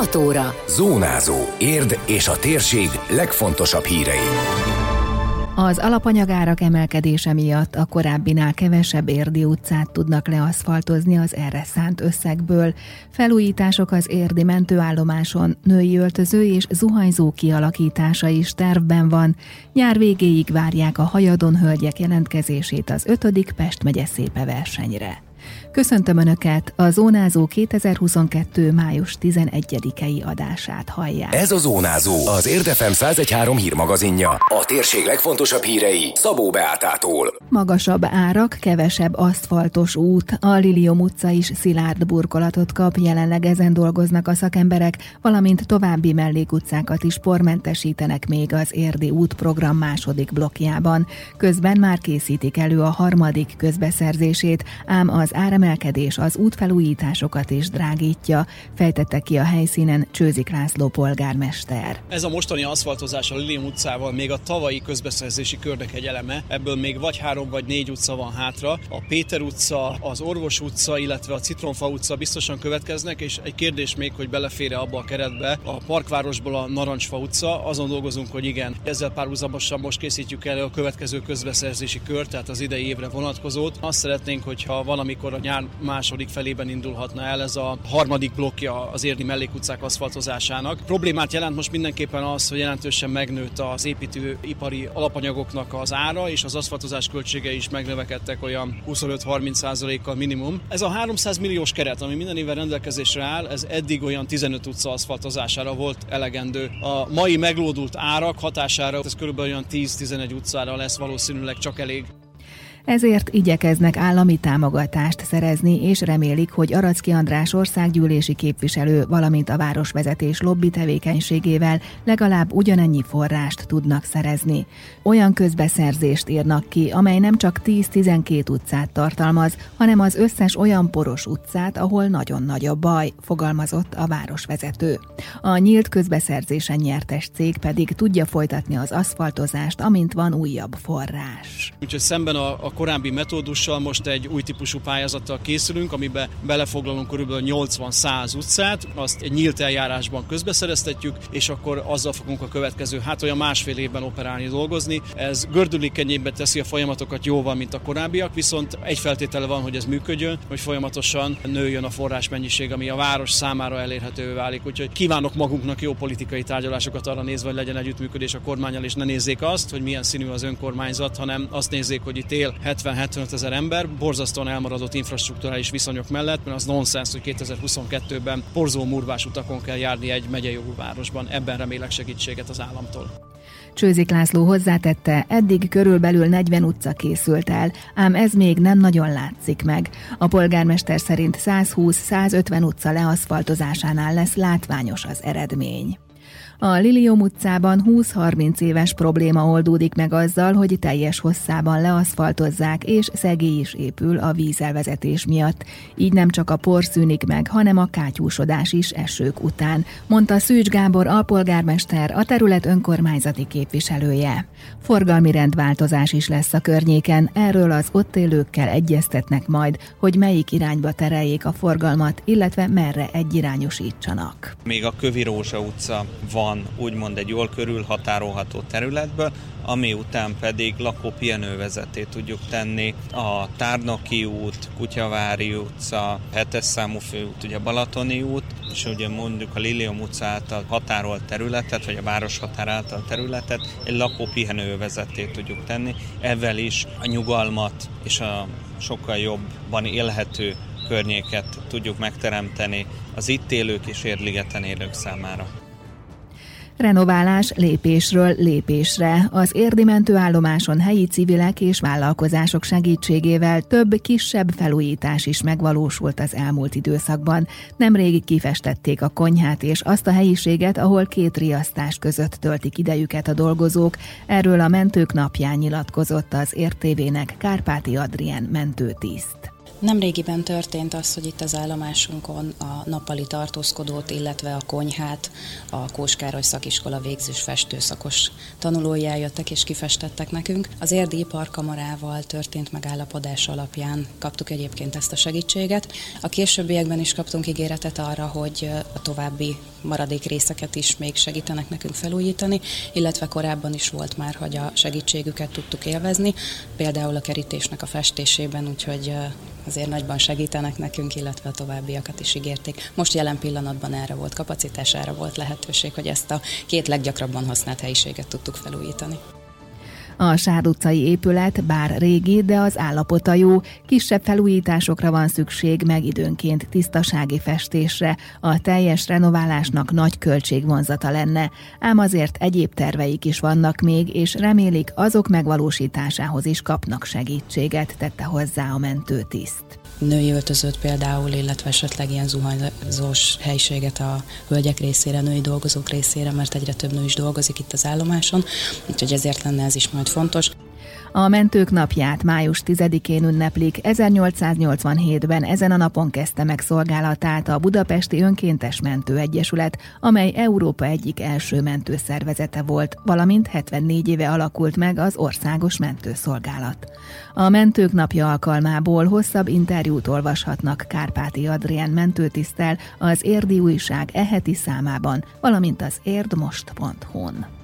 6 óra. Zónázó. Érd és a térség legfontosabb hírei. Az alapanyagárak emelkedése miatt a korábbinál kevesebb érdi utcát tudnak leaszfaltozni az erre szánt összegből. Felújítások az érdi mentőállomáson, női öltöző és zuhanyzó kialakítása is tervben van. Nyár végéig várják a hajadon hölgyek jelentkezését az 5. Pest megye szépe versenyre. Köszöntöm Önöket, a Zónázó 2022. május 11-i adását hallják. Ez a Zónázó, az Érdefem 113 hírmagazinja. A térség legfontosabb hírei Szabó Beátától. Magasabb árak, kevesebb aszfaltos út, a Lilium utca is szilárd burkolatot kap, jelenleg ezen dolgoznak a szakemberek, valamint további mellékutcákat is pormentesítenek még az Érdi út program második blokkjában. Közben már készítik elő a harmadik közbeszerzését, ám az áremelkedés az útfelújításokat is drágítja, fejtette ki a helyszínen Csőzik László polgármester. Ez a mostani aszfaltozás a Lilium utcával még a tavalyi közbeszerzési körnek egy eleme, ebből még vagy három vagy négy utca van hátra. A Péter utca, az Orvos utca, illetve a Citronfa utca biztosan következnek, és egy kérdés még, hogy belefér abba a keretbe. A Parkvárosból a Narancsfa utca, azon dolgozunk, hogy igen. Ezzel párhuzamosan most készítjük elő a következő közbeszerzési kör, tehát az idei évre vonatkozót. Azt szeretnénk, hogyha valamikor a nyár második felében indulhatna el ez a harmadik blokkja az érdi mellékutcák aszfaltozásának. Problémát jelent most mindenképpen az, hogy jelentősen megnőtt az építőipari alapanyagoknak az ára, és az aszfaltozás költsége is megnövekedtek olyan 25-30%-kal minimum. Ez a 300 milliós keret, ami minden éven rendelkezésre áll, ez eddig olyan 15 utca aszfaltozására volt elegendő. A mai meglódult árak hatására ez körülbelül olyan 10-11 utcára lesz valószínűleg csak elég ezért igyekeznek állami támogatást szerezni, és remélik, hogy Aracki András országgyűlési képviselő, valamint a városvezetés lobby tevékenységével legalább ugyanennyi forrást tudnak szerezni. Olyan közbeszerzést írnak ki, amely nem csak 10-12 utcát tartalmaz, hanem az összes olyan poros utcát, ahol nagyon nagy a baj, fogalmazott a városvezető. A nyílt közbeszerzésen nyertes cég pedig tudja folytatni az aszfaltozást, amint van újabb forrás. Úgyhogy szemben a, a korábbi metódussal most egy új típusú pályázattal készülünk, amiben belefoglalunk kb. 80-100 utcát, azt egy nyílt eljárásban közbeszereztetjük, és akkor azzal fogunk a következő, hát olyan másfél évben operálni, dolgozni. Ez gördülékenyébben teszi a folyamatokat jóval, mint a korábbiak, viszont egy feltétele van, hogy ez működjön, hogy folyamatosan nőjön a forrás mennyiség, ami a város számára elérhetővé válik. Úgyhogy kívánok magunknak jó politikai tárgyalásokat arra nézve, hogy legyen együttműködés a kormányal, és ne nézzék azt, hogy milyen színű az önkormányzat, hanem azt nézzék, hogy itt él 70-75 ezer ember, borzasztóan elmaradott infrastruktúrális viszonyok mellett, mert az nonsens, hogy 2022-ben porzó murvás utakon kell járni egy megyei városban. Ebben remélek segítséget az államtól. Csőzik László hozzátette, eddig körülbelül 40 utca készült el, ám ez még nem nagyon látszik meg. A polgármester szerint 120-150 utca leaszfaltozásánál lesz látványos az eredmény. A Lilium utcában 20-30 éves probléma oldódik meg azzal, hogy teljes hosszában leaszfaltozzák, és szegély is épül a vízelvezetés miatt. Így nem csak a por szűnik meg, hanem a kátyúsodás is esők után, mondta Szűcs Gábor alpolgármester, a terület önkormányzati képviselője. Forgalmi rendváltozás is lesz a környéken, erről az ott élőkkel egyeztetnek majd, hogy melyik irányba tereljék a forgalmat, illetve merre egyirányosítsanak. Még a Kövi Rózsa utca van úgymond egy jól körülhatárolható területből, ami után pedig lakópihenővezeté tudjuk tenni a Tárnoki út, Kutyavári utca, 7 számú főút, ugye Balatoni út, és ugye mondjuk a Lilium utca által határolt területet, vagy a város határ által területet egy lakópihenővezeté tudjuk tenni. Ezzel is a nyugalmat és a sokkal jobban élhető környéket tudjuk megteremteni az itt élők és Érligeten élők számára. Renoválás lépésről lépésre. Az érdi mentőállomáson helyi civilek és vállalkozások segítségével több kisebb felújítás is megvalósult az elmúlt időszakban. Nemrég kifestették a konyhát és azt a helyiséget, ahol két riasztás között töltik idejüket a dolgozók. Erről a mentők napján nyilatkozott az értévének Kárpáti Adrien mentőtiszt. Nemrégiben történt az, hogy itt az állomásunkon a nappali tartózkodót, illetve a konyhát a Kóskároly szakiskola végzős festőszakos tanulói eljöttek és kifestettek nekünk. Az érdi iparkamarával történt megállapodás alapján kaptuk egyébként ezt a segítséget. A későbbiekben is kaptunk ígéretet arra, hogy a további maradék részeket is még segítenek nekünk felújítani, illetve korábban is volt már, hogy a segítségüket tudtuk élvezni, például a kerítésnek a festésében, úgyhogy azért nagyban segítenek nekünk, illetve a továbbiakat is ígérték. Most jelen pillanatban erre volt kapacitás, erre volt lehetőség, hogy ezt a két leggyakrabban használt helyiséget tudtuk felújítani. A Sár utcai épület bár régi, de az állapota jó, kisebb felújításokra van szükség, meg időnként tisztasági festésre. A teljes renoválásnak nagy költségvonzata lenne, ám azért egyéb terveik is vannak még, és remélik azok megvalósításához is kapnak segítséget, tette hozzá a mentőtiszt női öltözőt például, illetve esetleg ilyen zuhanyzós helyiséget a hölgyek részére, női dolgozók részére, mert egyre több nő is dolgozik itt az állomáson, úgyhogy ezért lenne ez is majd fontos. A mentők napját május 10-én ünneplik. 1887-ben ezen a napon kezdte meg szolgálatát a Budapesti Önkéntes Mentő Egyesület, amely Európa egyik első mentőszervezete volt, valamint 74 éve alakult meg az Országos Mentőszolgálat. A mentők napja alkalmából hosszabb interjút olvashatnak Kárpáti Adrien mentőtisztel az Érdi Újság eheti számában, valamint az érdmost.hu-n.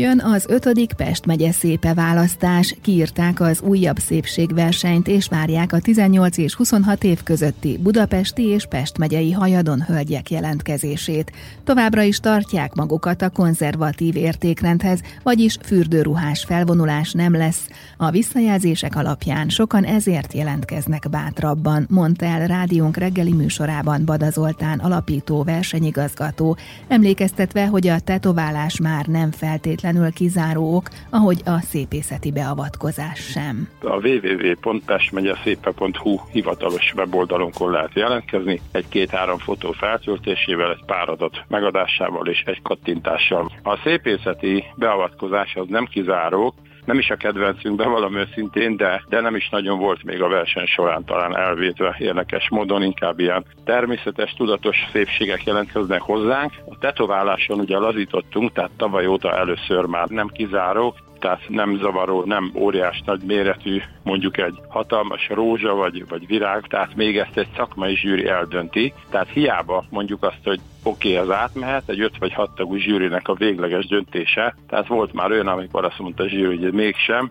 Jön az ötödik Pest megye szépe választás, kiírták az újabb szépségversenyt és várják a 18 és 26 év közötti budapesti és Pest megyei hajadon hölgyek jelentkezését. Továbbra is tartják magukat a konzervatív értékrendhez, vagyis fürdőruhás felvonulás nem lesz. A visszajelzések alapján sokan ezért jelentkeznek bátrabban, mondta el rádiónk reggeli műsorában Bada Zoltán alapító versenyigazgató, emlékeztetve, hogy a tetoválás már nem feltétlenül feltétlenül kizáró ok, ahogy a szépészeti beavatkozás sem. A www.pestmegyeszépe.hu hivatalos weboldalunkon lehet jelentkezni, egy-két-három fotó feltöltésével, egy pár adat megadásával és egy kattintással. A szépészeti beavatkozás az nem kizáró, nem is a kedvencünk, bevallom őszintén, de, de nem is nagyon volt még a verseny során talán elvétve érdekes módon, inkább ilyen természetes, tudatos szépségek jelentkeznek hozzánk. A tetováláson ugye lazítottunk, tehát tavaly óta először már nem kizáró, tehát nem zavaró, nem óriás nagy méretű, mondjuk egy hatalmas rózsa vagy, vagy virág, tehát még ezt egy szakmai zsűri eldönti. Tehát hiába mondjuk azt, hogy oké, okay, az átmehet, egy 5 vagy 6 tagú zsűrinek a végleges döntése. Tehát volt már olyan, amikor azt mondta a zsűri, hogy mégsem,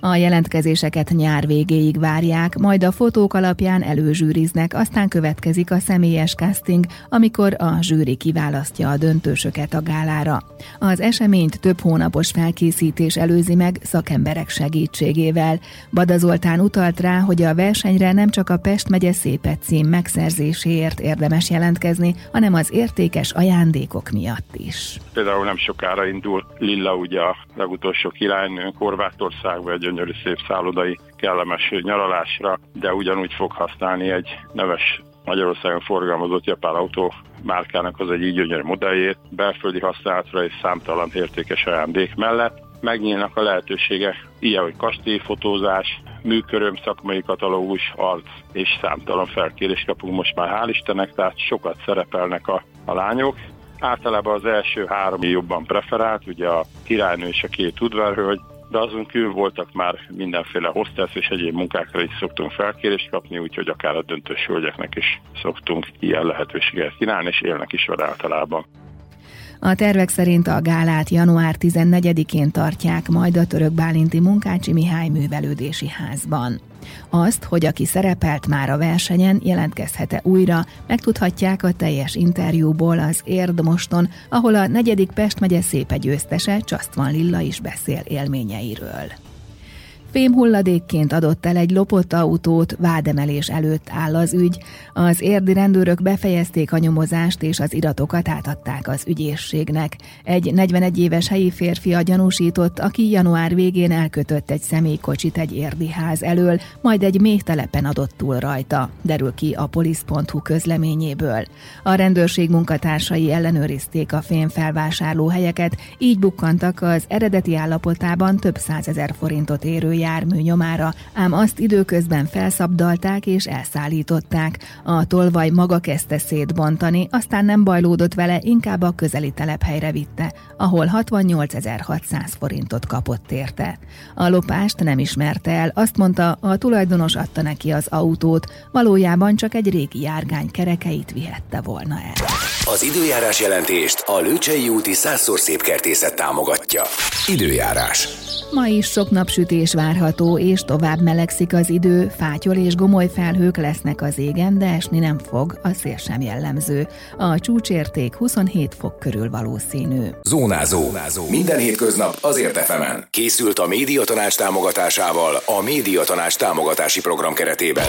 a jelentkezéseket nyár végéig várják, majd a fotók alapján előzsűriznek, aztán következik a személyes casting, amikor a zsűri kiválasztja a döntősöket a gálára. Az eseményt több hónapos felkészítés előzi meg szakemberek segítségével. Bada Zoltán utalt rá, hogy a versenyre nem csak a Pest megye szépet cím megszerzéséért érdemes jelentkezni, hanem az értékes ajándékok miatt is. Például nem sokára indul Lilla, ugye a legutolsó királynő Horvátországba egy gyönyörű szép szállodai kellemes nyaralásra, de ugyanúgy fog használni egy neves Magyarországon forgalmazott japán autó márkának az egy így gyönyörű modelljét, belföldi használatra és számtalan értékes ajándék mellett. Megnyílnak a lehetőségek, ilyen, hogy kastélyfotózás, műköröm, szakmai katalógus, arc és számtalan felkérés kapunk most már hál' Istennek, tehát sokat szerepelnek a, a lányok. Általában az első három jobban preferált, ugye a királynő és a két udvarhölgy, de azon kívül voltak már mindenféle hostess és egyéb munkákra is szoktunk felkérést kapni, úgyhogy akár a döntős hölgyeknek is szoktunk ilyen lehetőséget kínálni, és élnek is vele általában. A tervek szerint a gálát január 14-én tartják majd a török Bálinti Munkácsi Mihály művelődési házban. Azt, hogy aki szerepelt már a versenyen, jelentkezhet-e újra, megtudhatják a teljes interjúból az Érd moston, ahol a negyedik Pest megye szépe győztese Csasztvan Lilla is beszél élményeiről. Fémhulladékként adott el egy lopott autót, vádemelés előtt áll az ügy. Az érdi rendőrök befejezték a nyomozást, és az iratokat átadták az ügyészségnek. Egy 41 éves helyi férfi a gyanúsított, aki január végén elkötött egy személykocsit egy érdi ház elől, majd egy még telepen adott túl rajta, derül ki a polisz.hu közleményéből. A rendőrség munkatársai ellenőrizték a fémfelvásárló helyeket, így bukkantak az eredeti állapotában több százezer forintot érő jármű nyomára, ám azt időközben felszabdalták és elszállították. A tolvaj maga kezdte szétbontani, aztán nem bajlódott vele, inkább a közeli telephelyre vitte, ahol 68.600 forintot kapott érte. A lopást nem ismerte el, azt mondta, a tulajdonos adta neki az autót, valójában csak egy régi járgány kerekeit vihette volna el. Az időjárás jelentést a Lőcsei úti százszor szép kertészet támogatja. Időjárás. Ma is sok napsütés várható, és tovább melegszik az idő, fátyol és gomoly felhők lesznek az égen, de esni nem fog, a szél sem jellemző. A csúcsérték 27 fok körül valószínű. Zónázó. Zónázó. Minden hétköznap azért efemen. Készült a médiatanács támogatásával a médiatanács támogatási program keretében.